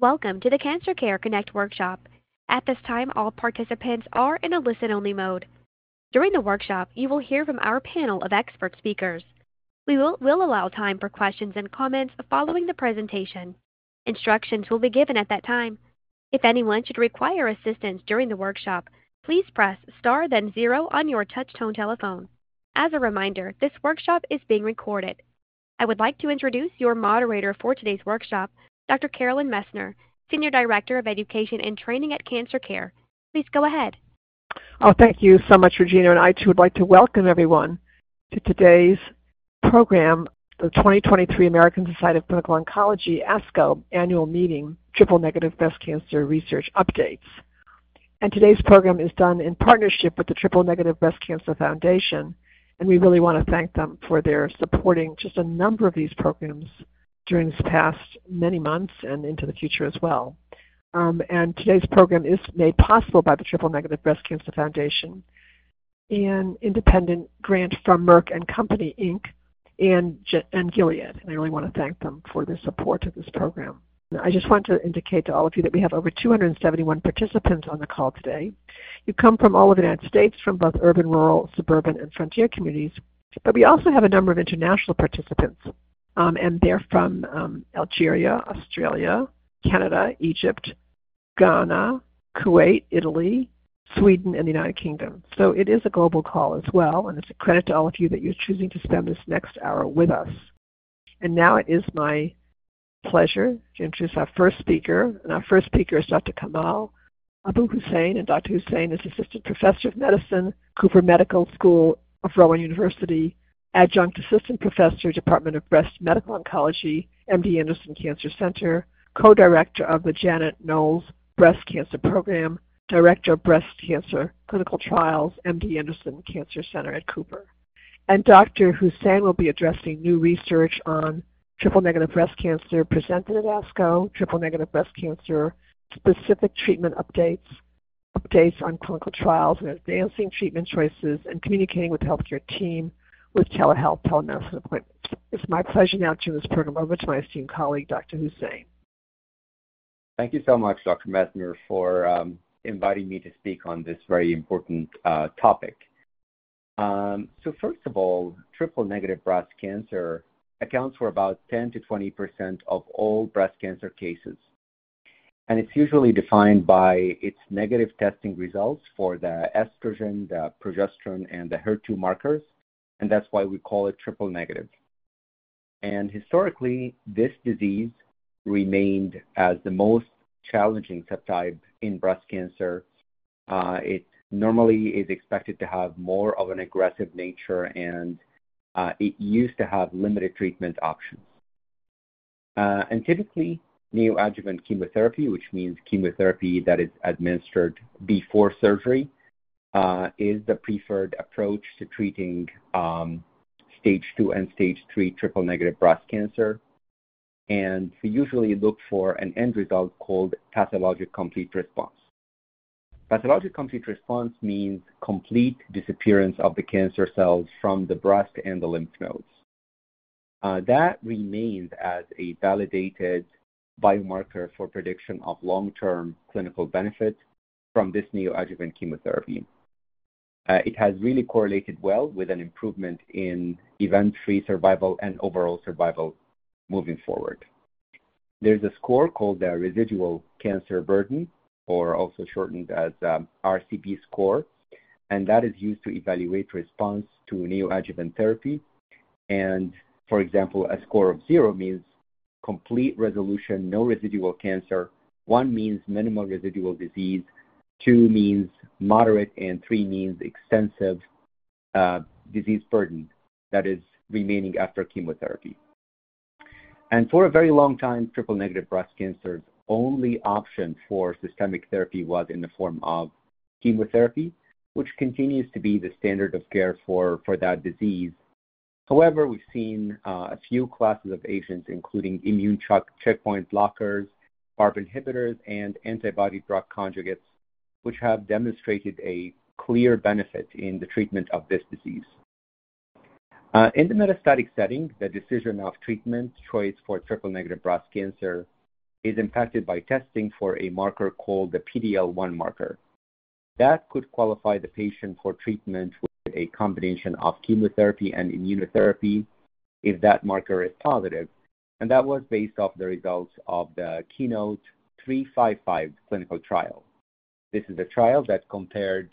Welcome to the Cancer Care Connect workshop. At this time, all participants are in a listen-only mode. During the workshop, you will hear from our panel of expert speakers. We will allow time for questions and comments following the presentation. Instructions will be given at that time. If anyone should require assistance during the workshop, please press star then zero on your touch-tone telephone. As a reminder, this workshop is being recorded. I would like to introduce your moderator for today's workshop, Dr. Carolyn Messner, Senior Director of Education and Training at Cancer Care. Please go ahead. Oh, thank you so much, Regina. And I too would like to welcome everyone to today's program, the 2023 American Society of Clinical Oncology ASCO annual meeting, Triple Negative Breast Cancer Research Updates. And today's program is done in partnership with the Triple Negative Breast Cancer Foundation. And we really want to thank them for their supporting just a number of these programs during this past many months and into the future as well. Um, and today's program is made possible by the Triple Negative Breast Cancer Foundation, an independent grant from Merck and Company Inc. and, and Gilead. And I really want to thank them for their support of this program. I just want to indicate to all of you that we have over 271 participants on the call today. You come from all over the United States, from both urban, rural, suburban, and frontier communities, but we also have a number of international participants um, and they're from um, Algeria, Australia, Canada, Egypt, Ghana, Kuwait, Italy, Sweden, and the United Kingdom. So it is a global call as well, and it's a credit to all of you that you're choosing to spend this next hour with us. And now it is my pleasure to introduce our first speaker, and our first speaker is Dr. Kamal Abu Hussein, and Dr. Hussein is Assistant Professor of Medicine, Cooper Medical School of Rowan University, Adjunct Assistant Professor, Department of Breast Medical Oncology, MD Anderson Cancer Center, Co-Director of the Janet Knowles Breast Cancer Program, Director of Breast Cancer Clinical Trials, MD Anderson Cancer Center at Cooper. And Dr. Hussein will be addressing new research on triple negative breast cancer presented at ASCO, triple negative breast cancer specific treatment updates, updates on clinical trials and advancing treatment choices, and communicating with the healthcare team with telehealth, telemedicine appointments. It's my pleasure now to turn this program over to my esteemed colleague, Dr. Hussein. Thank you so much, Dr. Messner, for um, inviting me to speak on this very important uh, topic. Um, so first of all, triple negative breast cancer accounts for about 10 to 20 percent of all breast cancer cases. And it's usually defined by its negative testing results for the estrogen, the progesterone, and the HER2 markers, and that's why we call it triple negative. And historically, this disease remained as the most challenging subtype in breast cancer. Uh, it normally is expected to have more of an aggressive nature, and uh, it used to have limited treatment options. Uh, and typically, neoadjuvant chemotherapy, which means chemotherapy that is administered before surgery, is the preferred approach to treating um, stage 2 and stage 3 triple-negative breast cancer. And we usually look for an end result called pathologic complete response. Pathologic complete response means complete disappearance of the cancer cells from the breast and the lymph nodes. Uh, that remains as a validated biomarker for prediction of long-term clinical benefit from this neoadjuvant chemotherapy. Uh, it has really correlated well with an improvement in event-free survival and overall survival moving forward. There's a score called the residual cancer burden, or also shortened as um, RCB score, and that is used to evaluate response to neoadjuvant therapy. And for example, a score of zero means complete resolution, no residual cancer. One means minimal residual disease, two means moderate, and three means extensive uh, disease burden that is remaining after chemotherapy. And for a very long time, triple-negative breast cancer's only option for systemic therapy was in the form of chemotherapy, which continues to be the standard of care for, that disease. However, we've seen uh, a few classes of agents, including immune checkpoint blockers, PARP inhibitors, and antibody drug conjugates, which have demonstrated a clear benefit in the treatment of this disease. Uh, in the metastatic setting, the decision of treatment choice for triple-negative breast cancer is impacted by testing for a marker called the PD-L1 marker. That could qualify the patient for treatment with a combination of chemotherapy and immunotherapy if that marker is positive, and that was based off the results of the KEYNOTE-355 clinical trial. This is a trial that compared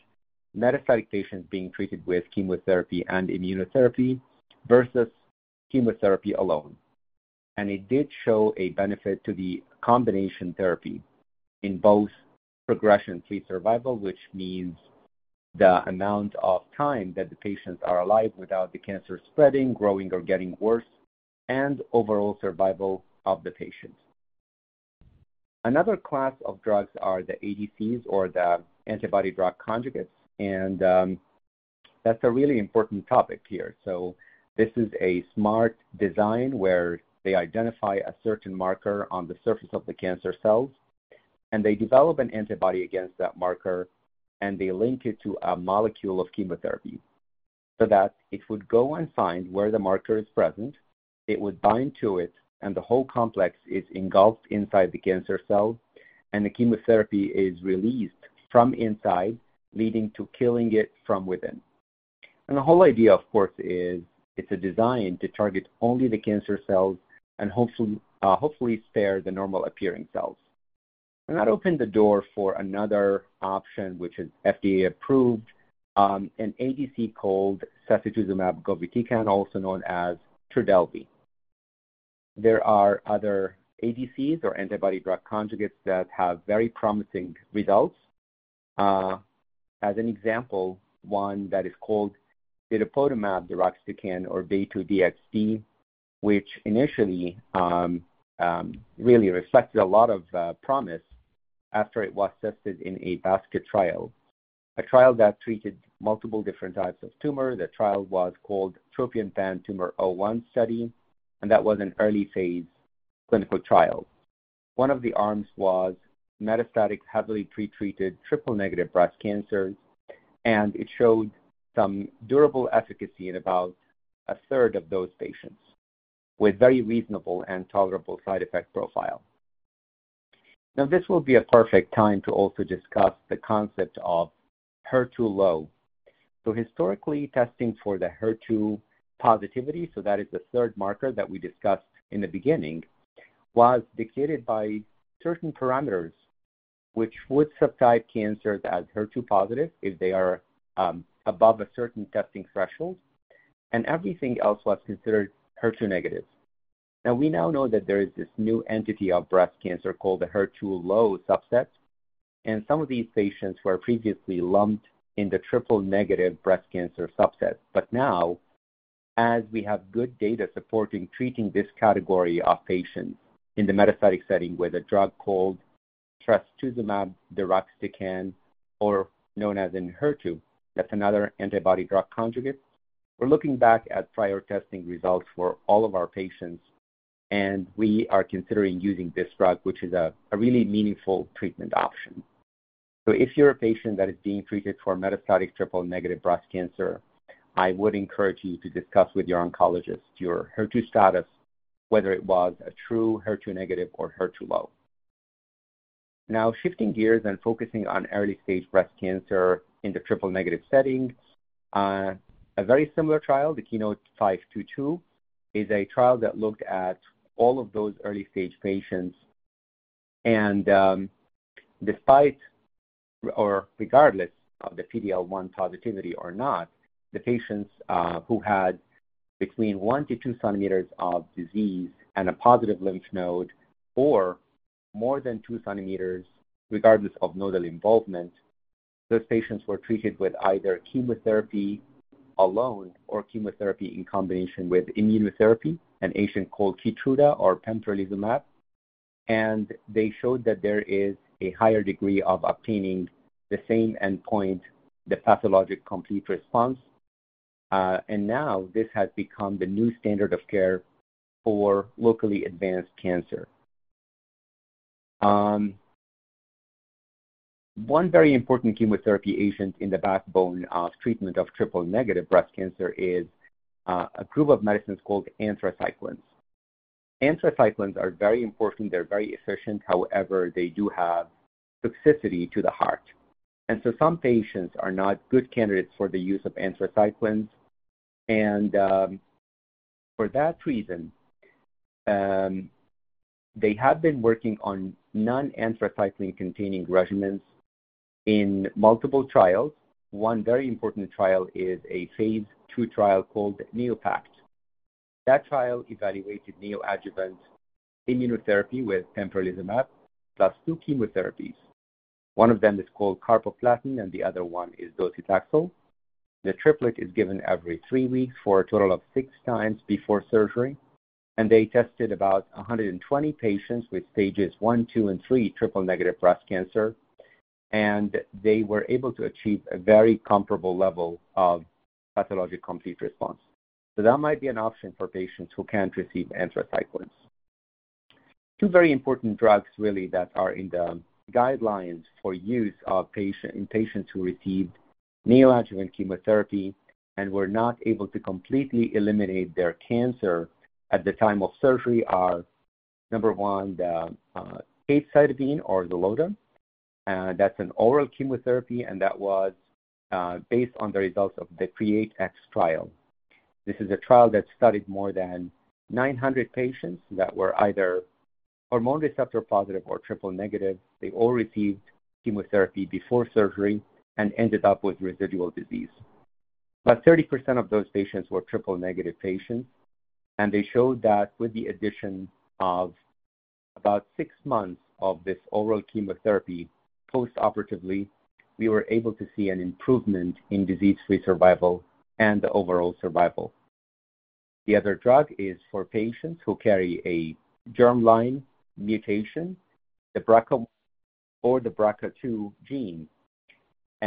metastatic patients being treated with chemotherapy and immunotherapy versus chemotherapy alone. And it did show a benefit to the combination therapy in both progression-free survival, which means the amount of time that the patients are alive without the cancer spreading, growing, or getting worse, and overall survival of the patients. Another class of drugs are the ADCs or the antibody-drug conjugates, and um, that's a really important topic here. So this is a smart design where they identify a certain marker on the surface of the cancer cells, and they develop an antibody against that marker, and they link it to a molecule of chemotherapy so that it would go and find where the marker is present, it would bind to it, and the whole complex is engulfed inside the cancer cell, and the chemotherapy is released from inside, leading to killing it from within. And the whole idea, of course, is it's a design to target only the cancer cells and hopefully uh, hopefully, spare the normal appearing cells. And that opened the door for another option, which is FDA approved, um, an ADC called sacituzumab govitecan, also known as Trodelvy. There are other ADCs or antibody-drug conjugates that have very promising results. Uh, as an example, one that is called datopotamab deruxtecan or Dato-DXd, which initially um, um, really reflected a lot of uh, promise after it was tested in a basket trial, a trial that treated multiple different types of tumor. The trial was called TROPION-PanTumor01 study, and that was an early phase clinical trial. One of the arms was metastatic, heavily pretreated triple-negative breast cancers, and it showed some durable efficacy in about a third of those patients with very reasonable and tolerable side effect profile. Now, this will be a perfect time to also discuss the concept of HER2-low. So historically, testing for the HER2 positivity, so that is the third marker that we discussed in the beginning, was dictated by certain parameters which would subtype cancers as HER2 positive if they are um, above a certain testing threshold, and everything else was considered HER2 negative. Now, we now know that there is this new entity of breast cancer called the HER2-low subset, and some of these patients were previously lumped in the triple-negative breast cancer subset. But now, as we have good data supporting treating this category of patients in the metastatic setting with a drug called trastuzumab deruxtecan, or known as Enhertu, that's another antibody-drug conjugate. We're looking back at prior testing results for all of our patients, and we are considering using this drug, which is a really meaningful treatment option. So if you're a patient that is being treated for metastatic triple-negative breast cancer, I would encourage you to discuss with your oncologist your HER2 status, whether it was a true HER2 negative or HER2-low. Now, shifting gears and focusing on early-stage breast cancer in the triple-negative setting, uh, a very similar trial, the KEYNOTE-522, is a trial that looked at all of those early-stage patients. And um, despite or regardless of the PD-L1 positivity or not, the patients uh, who had between one to two centimeters of disease and a positive lymph node or more than 2 centimeters, regardless of nodal involvement, those patients were treated with either chemotherapy alone or chemotherapy in combination with immunotherapy, an agent called Keytruda or pembrolizumab. And they showed that there is a higher degree of obtaining the same endpoint, the pathologic complete response. Uh, and now this has become the new standard of care for locally advanced cancer. Um, one very important chemotherapy agent in the backbone of treatment of triple-negative breast cancer is uh, a group of medicines called anthracyclines. Anthracyclines are very important. They're very efficient. However, they do have toxicity to the heart. And so some patients are not good candidates for the use of anthracyclines. And um, for that reason, um, they have been working on non-anthracycline containing regimens in multiple trials. One very important trial is a phase two trial called NEOPACT. That trial evaluated neoadjuvant immunotherapy with pembrolizumab plus two chemotherapies. One of them is called carboplatin, and the other one is docetaxel. The triplet is given every three weeks for a total of six times before surgery, and they tested about 120 patients with stages 1, 2, and 3 triple-negative breast cancer, and they were able to achieve a very comparable level of pathologic complete response. So that might be an option for patients who can't receive anthracyclines. Two very important drugs really that are in the guidelines for use of patient, in patients who received neoadjuvant chemotherapy and were not able to completely eliminate their cancer at the time of surgery are number one, the uh, capecitabine or Xeloda. Uh, that's an oral chemotherapy, and that was uh, based on the results of the CREATE-X trial. This is a trial that studied more than 900 patients that were either hormone receptor positive or triple negative. They all received chemotherapy before surgery and ended up with residual disease. About 30% of those patients were triple negative patients, and they showed that with the addition of about six months of this oral chemotherapy post-operatively, we were able to see an improvement in disease-free survival and the overall survival. The other drug is for patients who carry a germline mutation, the BRCA1 or the BRCA2 gene.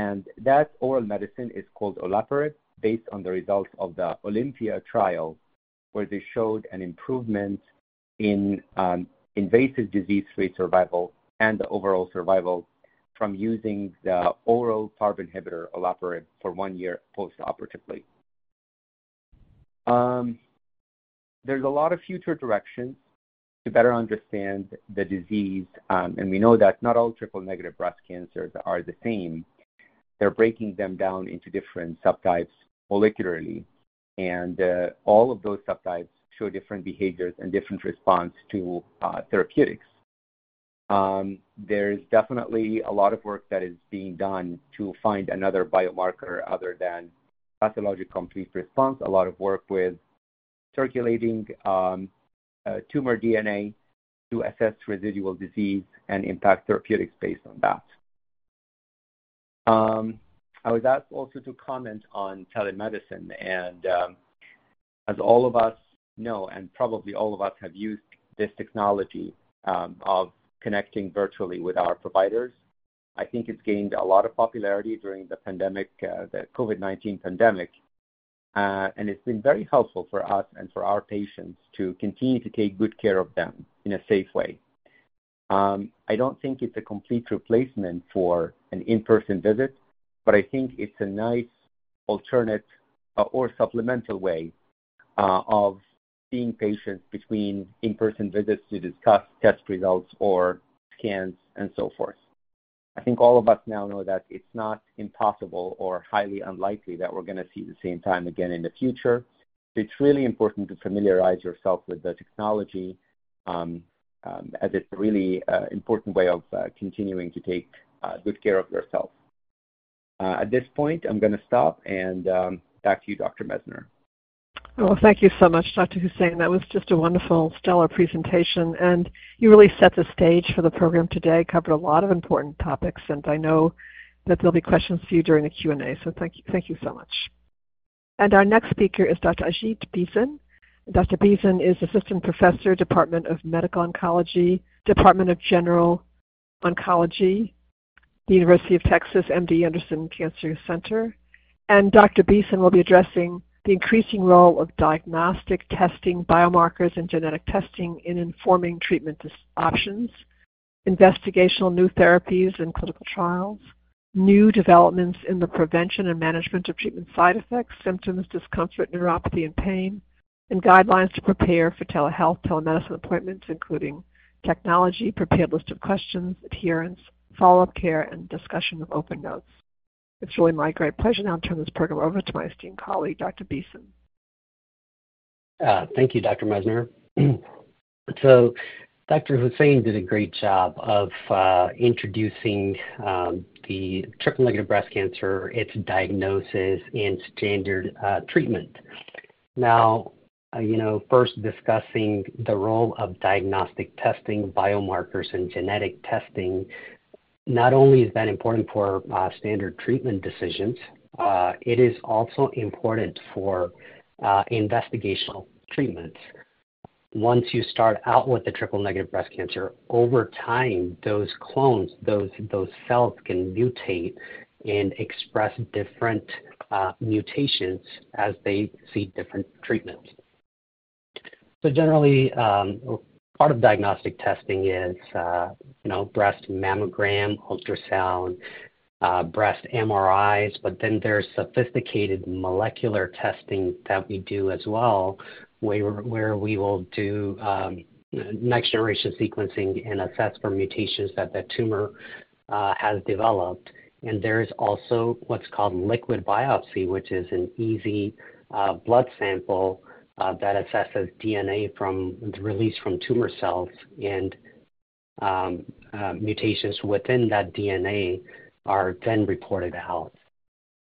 And that oral medicine is called olaparib, based on the results of the Olympia trial, where they showed an improvement in um, invasive disease-free survival and the overall survival from using the oral PARP inhibitor olaparib for one year post-operatively. Um, there's a lot of future directions to better understand the disease, um, and we know that not all triple-negative breast cancers are the same. They're breaking them down into different subtypes molecularly, and uh, all of those subtypes show different behaviors and different response to uh, therapeutics. Um, there's definitely a lot of work that is being done to find another biomarker other than pathologic complete response, a lot of work with circulating um, uh, tumor DNA to assess residual disease and impact therapeutics based on that. Um, I was asked also to comment on telemedicine, and um, as all of us know, and probably all of us have used this technology um, of connecting virtually with our providers. I think it's gained a lot of popularity during the pandemic, uh, the COVID-19 pandemic, uh, and it's been very helpful for us and for our patients to continue to take good care of them in a safe way. Um, I don't think it's a complete replacement for an in-person visit, but I think it's a nice alternate uh, or supplemental way uh, of seeing patients between in-person visits to discuss test results or scans and so forth. I think all of us now know that it's not impossible or highly unlikely that we're going to see the same time again in the future. It's really important to familiarize yourself with the technology um, as it's a really uh, important way of uh, continuing to take uh, good care of yourself. At this point, I'm going to stop and um, back to you, Dr. Messner. Well, thank you so much, Dr. Hussein. That was just a wonderful, stellar presentation, and you really set the stage for the program today, covered a lot of important topics, and I know that there'll be questions for you during the Q&A, so thank you, thank you so much. And our next speaker is Dr. Ajit Beeson. Dr. Beeson is Assistant Professor, Department of Medical Oncology, Department of General Oncology, the University of Texas MD Anderson Cancer Center. And Dr. Beeson will be addressing the increasing role of diagnostic testing, biomarkers, and genetic testing in informing treatment options, investigational new therapies and clinical trials, new developments in the prevention and management of treatment side effects, symptoms, discomfort, neuropathy, and pain, and guidelines to prepare for telehealth, telemedicine appointments, including technology, prepared list of questions, adherence, follow-up care, and discussion of open notes. It's really my great pleasure now to turn this program over to my esteemed colleague, Dr. Beeson. Uh, thank you, Dr. Messner. so, Dr. Hussein did a great job of uh, introducing um, the triple negative breast cancer, its diagnosis, and standard uh, treatment. Now, you know, first discussing the role of diagnostic testing, biomarkers, and genetic testing. Not only is that important for uh, standard treatment decisions, uh, it is also important for uh, investigational treatments. Once you start out with the triple negative breast cancer, over time, those clones, those, cells can mutate and express different uh, mutations as they see different treatments. So generally, um, part of diagnostic testing is, uh, you know, breast mammogram, ultrasound, uh, breast MRIs, but then there's sophisticated molecular testing that we do as well, where, we will do um, next generation sequencing and assess for mutations that the tumor uh, has developed. And there's also what's called liquid biopsy, which is an easy blood sample that assesses DNA from release from tumor cells and um, uh, mutations within that DNA are then reported out.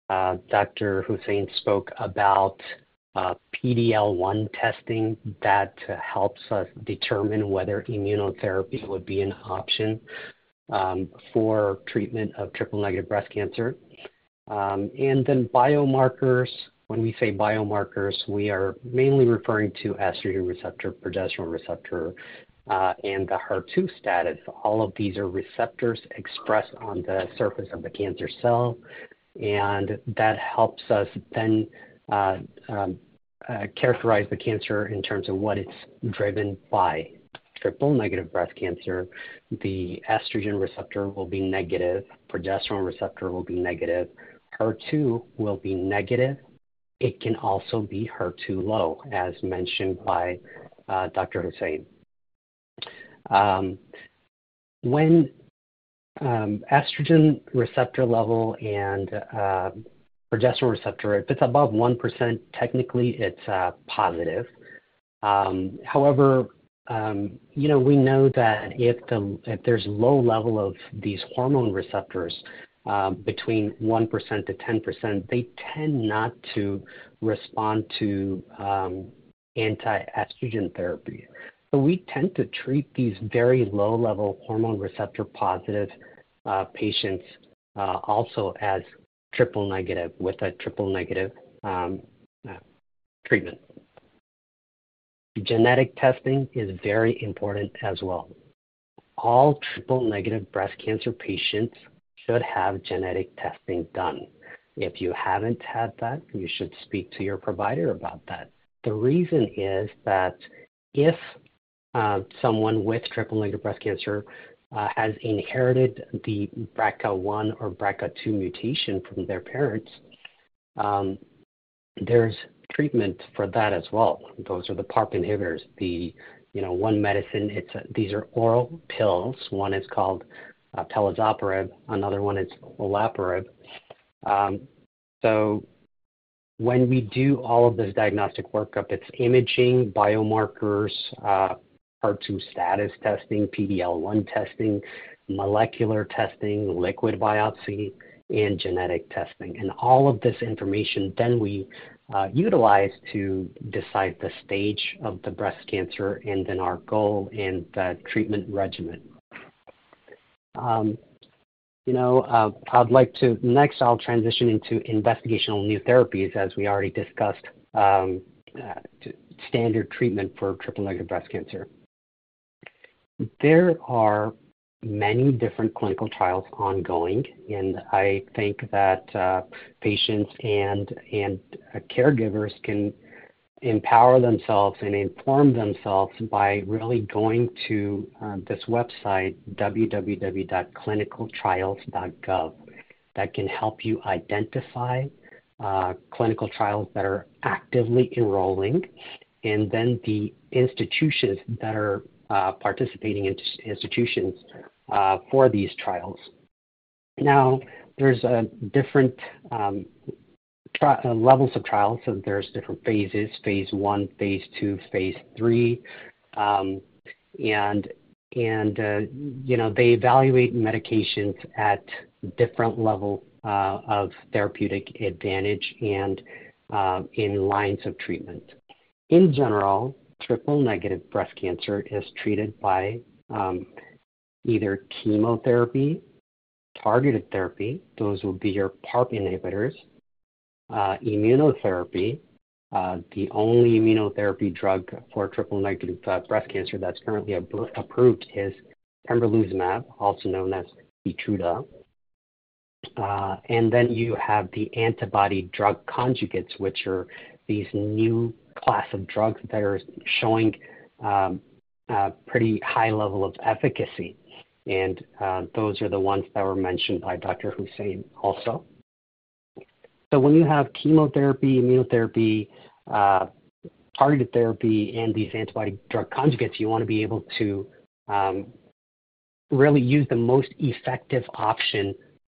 Uh, Dr. Hussein spoke about uh, PD-L1 testing that helps us determine whether immunotherapy would be an option um, for treatment of triple-negative breast cancer. Um, and then biomarkers when we say biomarkers, we are mainly referring to estrogen receptor, progesterone receptor, uh, and the HER2 status. All of these are receptors expressed on the surface of the cancer cell, and that helps us then uh, um, uh, characterize the cancer in terms of what it's driven by. Triple negative breast cancer, the estrogen receptor will be negative, progesterone receptor will be negative, HER2 will be negative, it can also be HER2 low, as mentioned by uh, Dr. Hussein. Um, when um, estrogen receptor level and uh, progesterone receptor, if it's above 1%, technically it's uh, positive. Um, however, you know, we know that if, the, if there's low level of these hormone receptors, between 1% to 10%, they tend not to respond to um, anti-estrogen therapy. So we tend to treat these very low-level hormone receptor positive uh, patients uh, also as triple negative with a triple negative um, uh, treatment. Genetic testing is very important as well. All triple negative breast cancer patients should have genetic testing done. If you haven't had that, you should speak to your provider about that. The reason is that if uh, someone with triple negative breast cancer uh, has inherited the BRCA1 or BRCA2 mutation from their parents, um, there's treatment for that as well. Those are the PARP inhibitors. The you know one medicine. It's a, these are oral pills. One is called uh, talazoparib. Another one is olaparib. Um, so when we do all of this diagnostic workup, it's imaging, biomarkers, uh, HER2 status testing, PD-L1 testing, molecular testing, liquid biopsy, and genetic testing. And all of this information then we uh, utilize to decide the stage of the breast cancer and then our goal and the treatment regimen. Um, you know, uh, I'd like to next. I'll transition into investigational new therapies, as we already discussed. Um, uh, standard treatment for triple-negative breast cancer. There are many different clinical trials ongoing, and I think that uh, patients and and caregivers can empower themselves and inform themselves by really going to uh, this website, www.clinicaltrials.gov, that can help you identify uh, clinical trials that are actively enrolling and then the institutions that are participating institutions for these trials. Now, there's a different Uh, levels of trials, so there's different phases, phase I, phase II, phase III. Um, and and uh, you know, they evaluate medications at different level uh, of therapeutic advantage and in lines of treatment. In general, triple-negative breast cancer is treated by um, either chemotherapy, targeted therapy, those would be your PARP inhibitors, Uh, immunotherapy. Uh, the only immunotherapy drug for triple-negative uh, breast cancer that's currently approved is pembrolizumab, also known as Keytruda. And then you have the antibody-drug conjugates, which are these new class of drugs that are showing um, a pretty high level of efficacy. And those are the ones that were mentioned by Dr. Hussein also. So when you have chemotherapy, immunotherapy, uh, targeted therapy, and these antibody-drug conjugates, you want to be able to um, really use the most effective option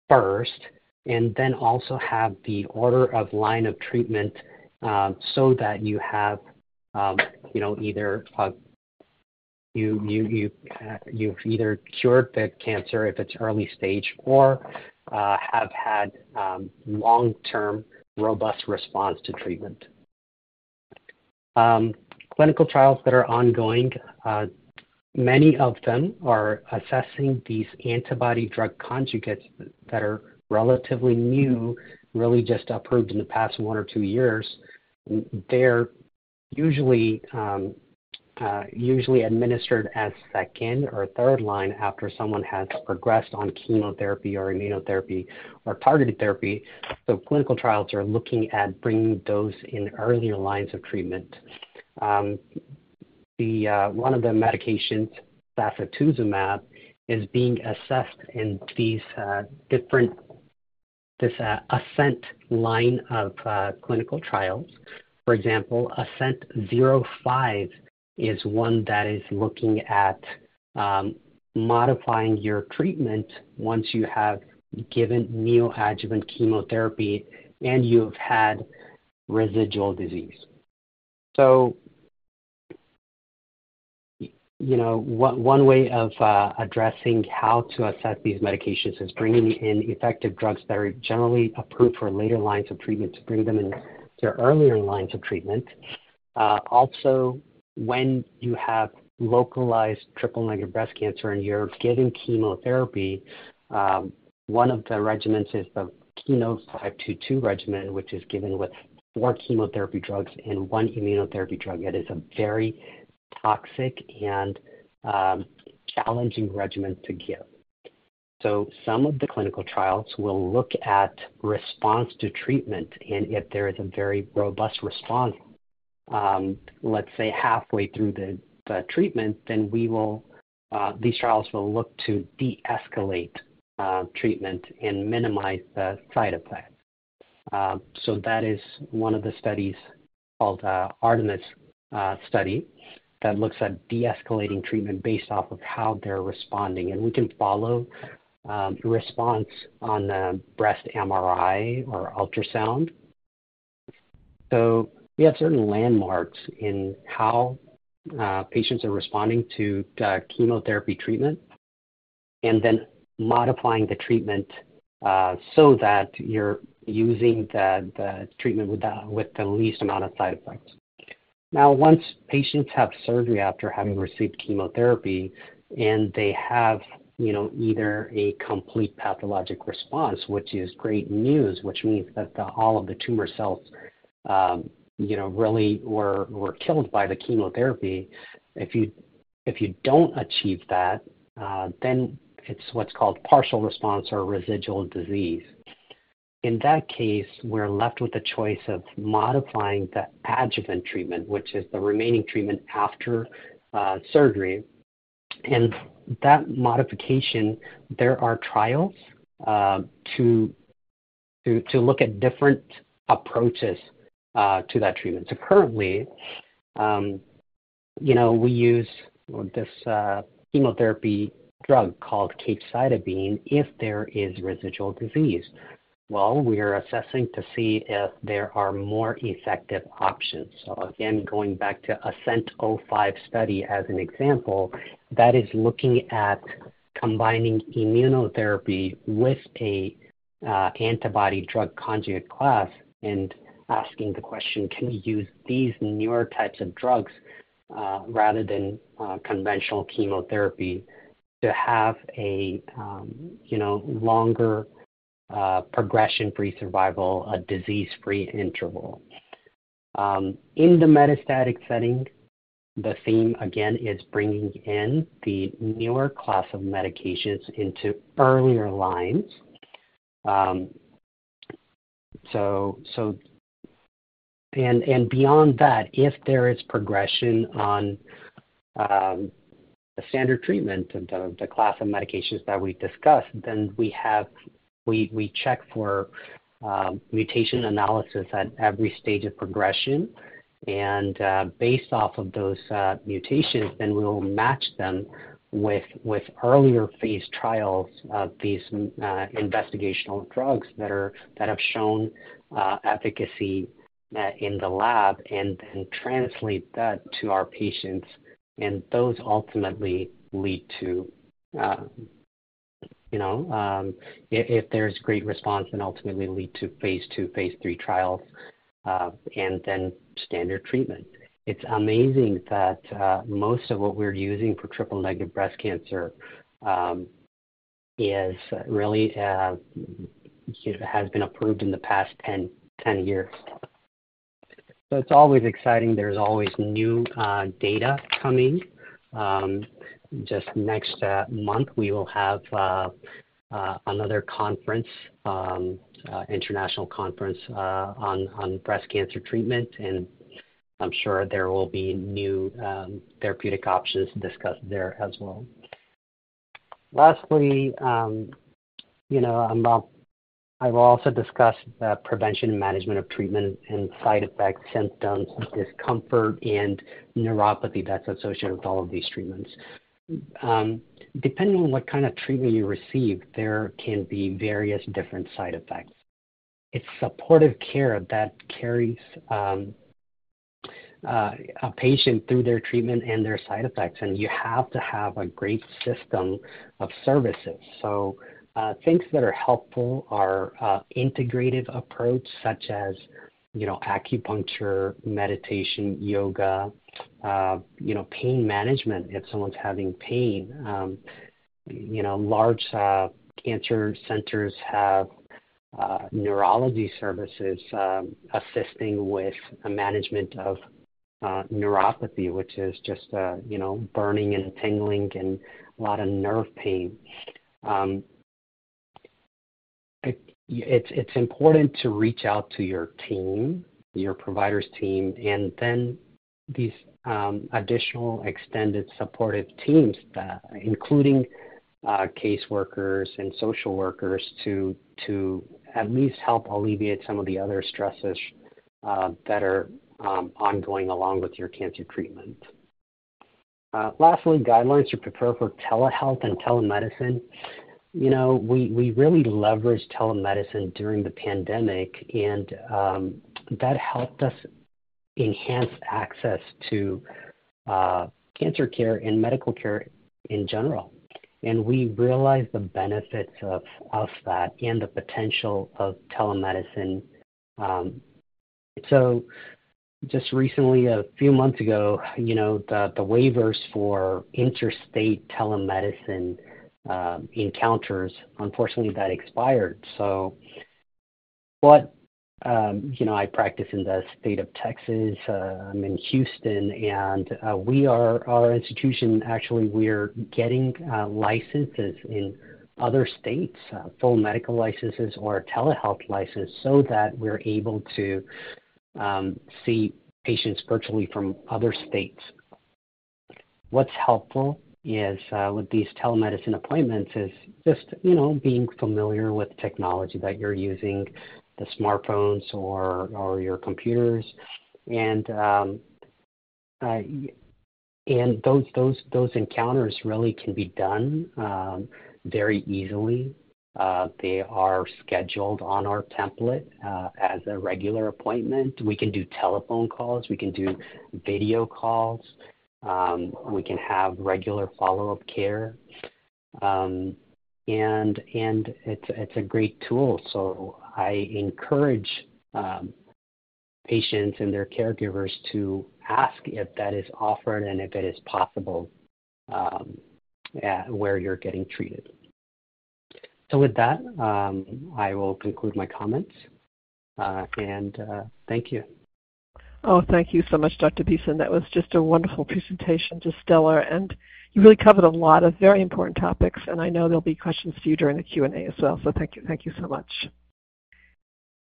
first, and then also have the order of line of treatment, um, so that you have, um, know, either uh, you've either cured the cancer if it's early stage or Uh, have had um, long-term robust response to treatment. Um, clinical trials that are ongoing, uh, many of them are assessing these antibody-drug conjugates that are relatively new, really just approved in the past one or two years. They're usually um, Uh, administered as second or third line after someone has progressed on chemotherapy or immunotherapy or targeted therapy. So clinical trials are looking at bringing those in earlier lines of treatment. Um, uh, one of the medications, sacituzumab, is being assessed in these uh, different this ASCENT line of clinical trials. For example, ASCENT-05 is one that is looking at um, modifying your treatment once you have given neoadjuvant chemotherapy and you've had residual disease. So, you know, one way of uh, addressing how to assess these medications is bringing in effective drugs that are generally approved for later lines of treatment to bring them into earlier lines of treatment. Uh, also, when you have localized triple-negative breast cancer and you're giving chemotherapy, um, one of the regimens is the KEYNOTE-522 regimen, which is given with four chemotherapy drugs and one immunotherapy drug. It is a very toxic and um, challenging regimen to give. So some of the clinical trials will look at response to treatment, and if there is a very robust response, Um, let's say halfway through the treatment, then we will, uh, these trials will look to deescalate uh, treatment and minimize the side effects. Uh, so that is one of the studies called ARTEMIS study that looks at deescalating treatment based off of how they're responding. And we can follow um, response on the breast MRI or ultrasound. So we have certain landmarks in how uh, patients are responding to uh, chemotherapy treatment, and then modifying the treatment uh, so that you're using the treatment with the least amount of side effects. Now, once patients have surgery after having received chemotherapy, and they have, either a complete pathologic response, which is great news, which means that all of the tumor cells, um, you know, really were killed by the chemotherapy. If you don't achieve that, uh, then it's what's called partial response or residual disease. In that case, we're left with the choice of modifying the adjuvant treatment, which is the remaining treatment after uh, surgery. And that modification, there are trials uh, to look at different approaches to that treatment. So currently, um, you know, we use this uh, chemotherapy drug called capecitabine if there is residual disease. Well, we are assessing to see if there are more effective options. So again, going back to ASCENT-05 study as an example, that is looking at combining immunotherapy with a uh, antibody drug conjugate class and asking the question, can we use these newer types of drugs uh, rather than uh, conventional chemotherapy to have a um, you longer uh, progression-free survival, a disease-free interval. Um, in the metastatic setting, the theme again is bringing in the newer class of medications into earlier lines. Um, so, and and beyond that, if there is progression on um, the standard treatment, the, the class of medications that we discussed, then we have we we check for um, mutation analysis at every stage of progression. And uh, based off of those uh, mutations, then we will match them with with earlier phase trials of these uh, investigational drugs that are that have shown efficacy in the lab, and then translate that to our patients, and those ultimately lead to you know, um, if, there's great response, then ultimately lead to phase two, phase three trials uh, and then standard treatment. It's amazing that uh, most of what we're using for triple-negative breast cancer um, is really uh, has been approved in the past 10 years. So it's always exciting. There's always new data coming. Um, just next month, we will have another conference um, uh, international conference uh, on breast cancer treatment, and I'm sure there will be new um, therapeutic options discussed there as well. Lastly, you know, I will also discuss the prevention and management of treatment and side effects, symptoms, discomfort, and neuropathy that's associated with all of these treatments. Um, depending on what kind of treatment you receive, there can be various different side effects it's supportive care that carries um, uh, a patient through their treatment and their side effects, and you have to have a great system of services. So uh, things that are helpful are uh, integrative approach, such as you know acupuncture, meditation, yoga, uh, you know pain management if someone's having pain. Um, you know, large cancer centers have neurology services um, assisting with management of neuropathy, which is just you know burning and tingling and a lot of nerve pain. Um, it's important to reach out to your team, your provider's team, and then these um, additional extended supportive teams, including uh, caseworkers and social workers, to at least help alleviate some of the other stresses uh, that are um, ongoing along with your cancer treatment. Uh, lastly, guidelines to prepare for telehealth and telemedicine. You know, we, we really leveraged telemedicine during the pandemic, and um, that helped us enhance access to uh, cancer care and medical care in general and we realized the benefits of, of that and the potential of telemedicine. Um, so just recently, a few months ago, you know, the, the waivers for interstate telemedicine encounters, unfortunately, that expired. So what um, you know, I practice in the state of Texas. Uh, I'm in Houston, and uh, we are our institution. Actually, we're getting uh, licenses in other states, full medical licenses or telehealth license, so that we're able to um, see patients virtually from other states. What's helpful is uh, with these telemedicine appointments is just you know being familiar with technology that you're using the smartphones or, or your computers. And um, Uh, and those those those encounters really can be done um, very easily. Uh, they are scheduled on our template uh, as a regular appointment. We can do telephone calls. We can do video calls. Um, we can have regular follow-up care. Um, and and it's it's a great tool. So I encourage um, patients and their caregivers to ask if that is offered and if it is possible where you're getting treated. So with that, I will conclude my comments, uh, and uh, thank you. Oh, thank you so much, Dr. Beeson. That was just a wonderful presentation, just stellar, and you really covered a lot of very important topics, and I know there'll be questions for you during the Q&A as well, so thank you, thank you so much.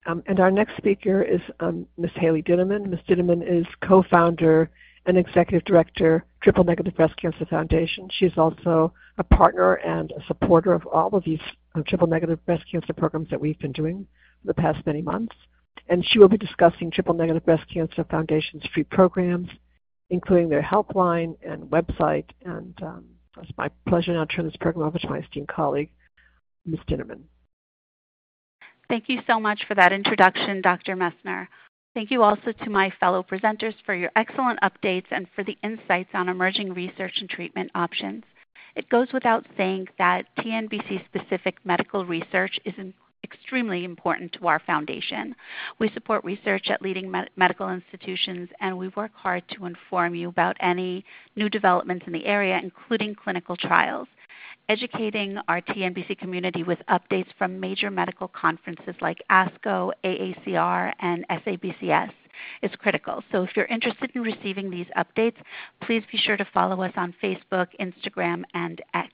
Um, and our next speaker is um, Ms. Hayley Dinerman. Ms. Dinerman is co-founder and executive director, Triple Negative Breast Cancer Foundation. She's also a partner and a supporter of all of these uh, triple negative breast cancer programs that we've been doing for the past many months. And she will be discussing Triple Negative Breast Cancer Foundation's free programs, including their helpline and website. And um, it's my pleasure now to turn this program over to my esteemed colleague, Ms. Dinerman. Thank you so much for that introduction, Dr. Messner. Thank you also to my fellow presenters for your excellent updates and for the insights on emerging research and treatment options. It goes without saying that TNBC-specific medical research is extremely important to our foundation. We support research at leading med medical institutions, and we work hard to inform you about any new developments in the area, including clinical trials educating our TNBC community with updates from major medical conferences like ASCO, AACR, and SABCS is critical. So if you're interested in receiving these updates, please be sure to follow us on Facebook, Instagram, and X.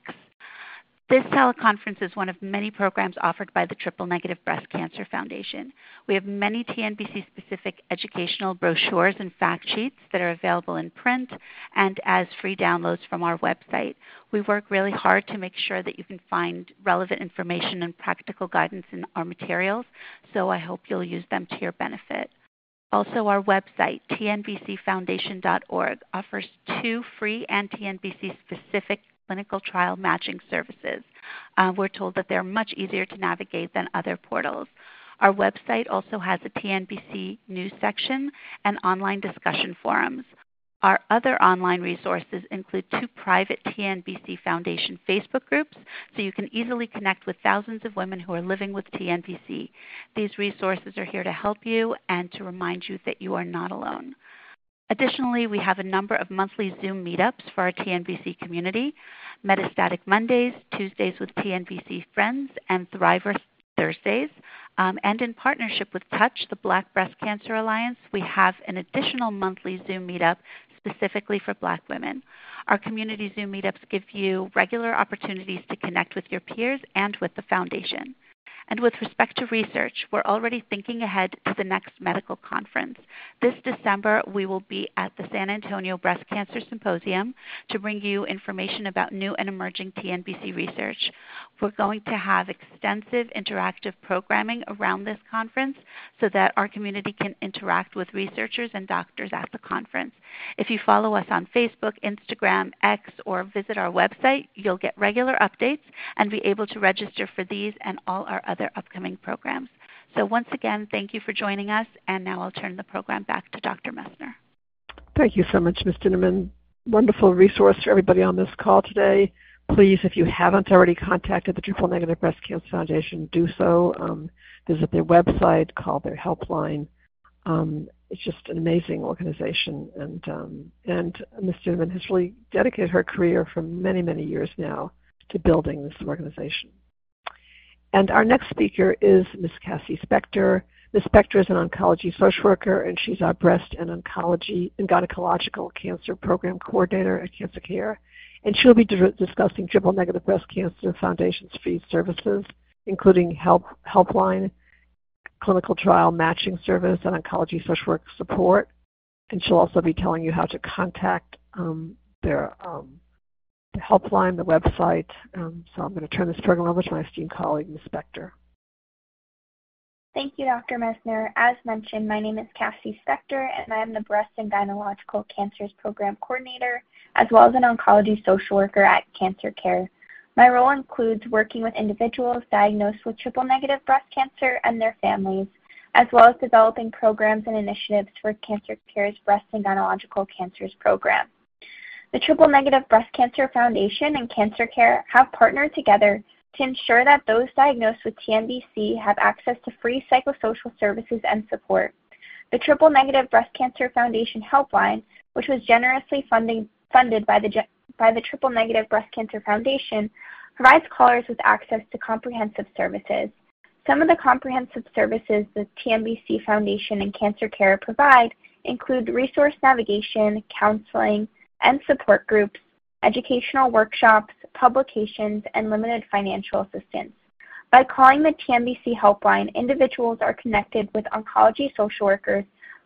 This teleconference is one of many programs offered by the Triple Negative Breast Cancer Foundation. We have many TNBC specific educational brochures and fact sheets that are available in print and as free downloads from our website. We work really hard to make sure that you can find relevant information and practical guidance in our materials, so I hope you'll use them to your benefit. Also, our website, tnbcfoundation.org, offers two free and TNBC specific clinical trial matching services. Uh, we're told that they're much easier to navigate than other portals. Our website also has a TNBC news section and online discussion forums. Our other online resources include two private TNBC Foundation Facebook groups, so you can easily connect with thousands of women who are living with TNBC. These resources are here to help you and to remind you that you are not alone. Additionally, we have a number of monthly Zoom meetups for our TNBC community, Metastatic Mondays, Tuesdays with TNBC Friends, and Thriver Thursdays. Um, and in partnership with Touch, the Black Breast Cancer Alliance, we have an additional monthly Zoom meetup specifically for Black women. Our community Zoom meetups give you regular opportunities to connect with your peers and with the Foundation. And with respect to research, we're already thinking ahead to the next medical conference. This December, we will be at the San Antonio Breast Cancer Symposium to bring you information about new and emerging TNBC research. We're going to have extensive interactive programming around this conference so that our community can interact with researchers and doctors at the conference. If you follow us on Facebook, Instagram, X, or visit our website, you'll get regular updates and be able to register for these and all our other upcoming programs. So once again, thank you for joining us, and now I'll turn the program back to Dr. Messner. Thank you so much, Ms. Dinerman. Wonderful resource for everybody on this call today. Please, if you haven't already contacted the Triple Negative Breast Cancer Foundation, do so. Um, visit their website, call their helpline. Um, it's just an amazing organization, and um, and Ms. Dinerman has really dedicated her career for many, many years now to building this organization. And our next speaker is Ms. Cassie Spector. Ms. Spector is an oncology social worker, and she's our breast and oncology and gynecological cancer program coordinator at Cancer Care. And she'll be discussing Triple Negative Breast Cancer Foundation's free services, including help helpline, clinical trial matching service, and oncology social work support. And she'll also be telling you how to contact um, their um, the helpline, the website. Um, so I'm going to turn this program over to my esteemed colleague, Ms. Spector. Thank you, Dr. Messner. As mentioned, my name is Cassie Spector, and I am the Breast and Gynecological Cancers Program Coordinator, as well as an oncology social worker at Cancer Care. My role includes working with individuals diagnosed with triple negative breast cancer and their families, as well as developing programs and initiatives for Cancer Care's Breast and Gynecological Cancers Program. The Triple Negative Breast Cancer Foundation and Cancer Care have partnered together to ensure that those diagnosed with TNBC have access to free psychosocial services and support. The Triple Negative Breast Cancer Foundation Helpline, which was generously funding, funded by the, by the Triple Negative Breast Cancer Foundation, provides callers with access to comprehensive services. Some of the comprehensive services the TNBC Foundation and Cancer Care provide include resource navigation, counseling, and support groups, educational workshops, publications, and limited financial assistance. By calling the TNBC helpline, individuals are connected with oncology social workers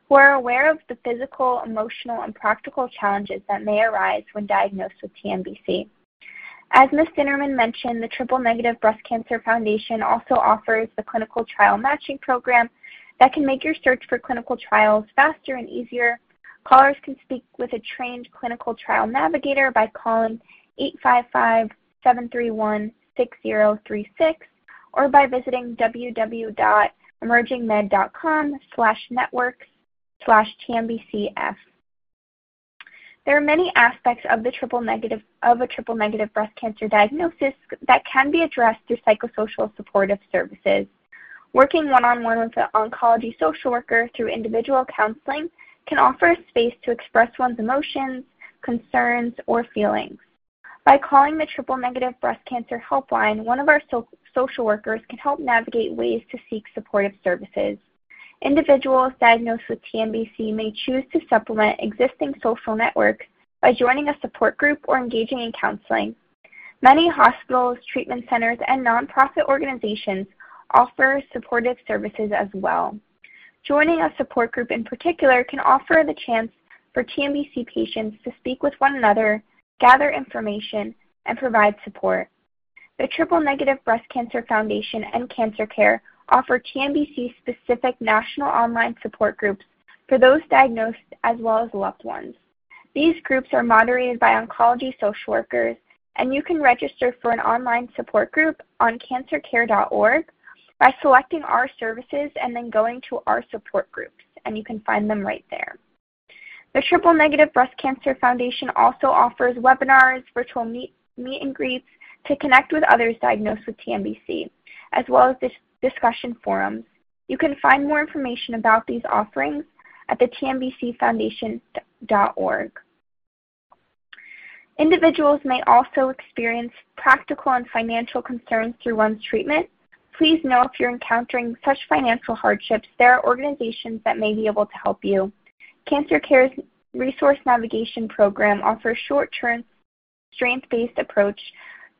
who are aware of the physical, emotional, and practical challenges that may arise when diagnosed with TNBC. As Ms. Dinerman mentioned, the Triple Negative Breast Cancer Foundation also offers the Clinical Trial Matching Program that can make your search for clinical trials faster and easier. Callers can speak with a trained clinical trial navigator by calling 855-731-6036 or by visiting www.emergingmed.com slash networks slash TNBCF. There are many aspects of the triple negative of a triple negative breast cancer diagnosis that can be addressed through psychosocial supportive services. Working one-on-one with an oncology social worker through individual counseling can offer a space to express one's emotions, concerns, or feelings. By calling the triple negative breast cancer helpline, one of our so social workers can help navigate ways to seek supportive services. Individuals diagnosed with TNBC may choose to supplement existing social networks by joining a support group or engaging in counseling. Many hospitals, treatment centers, and nonprofit organizations offer supportive services as well. Joining a support group in particular can offer the chance for TNBC patients to speak with one another, gather information, and provide support. The Triple Negative Breast Cancer Foundation and Cancer Care offer TNBC-specific national online support groups for those diagnosed as well as loved ones. These groups are moderated by oncology social workers, and you can register for an online support group on cancercare.org by selecting our services and then going to our support groups, and you can find them right there. The Triple Negative Breast Cancer Foundation also offers webinars, virtual meet, meet and greets to connect with others diagnosed with TNBC, as well as discussion forums. You can find more information about these offerings at the tnbcfoundation.org. Individuals may also experience practical and financial concerns through one's treatment. Please know if you're encountering such financial hardships, there are organizations that may be able to help you. Cancer Care's Resource Navigation Program offers short-term, strength-based approach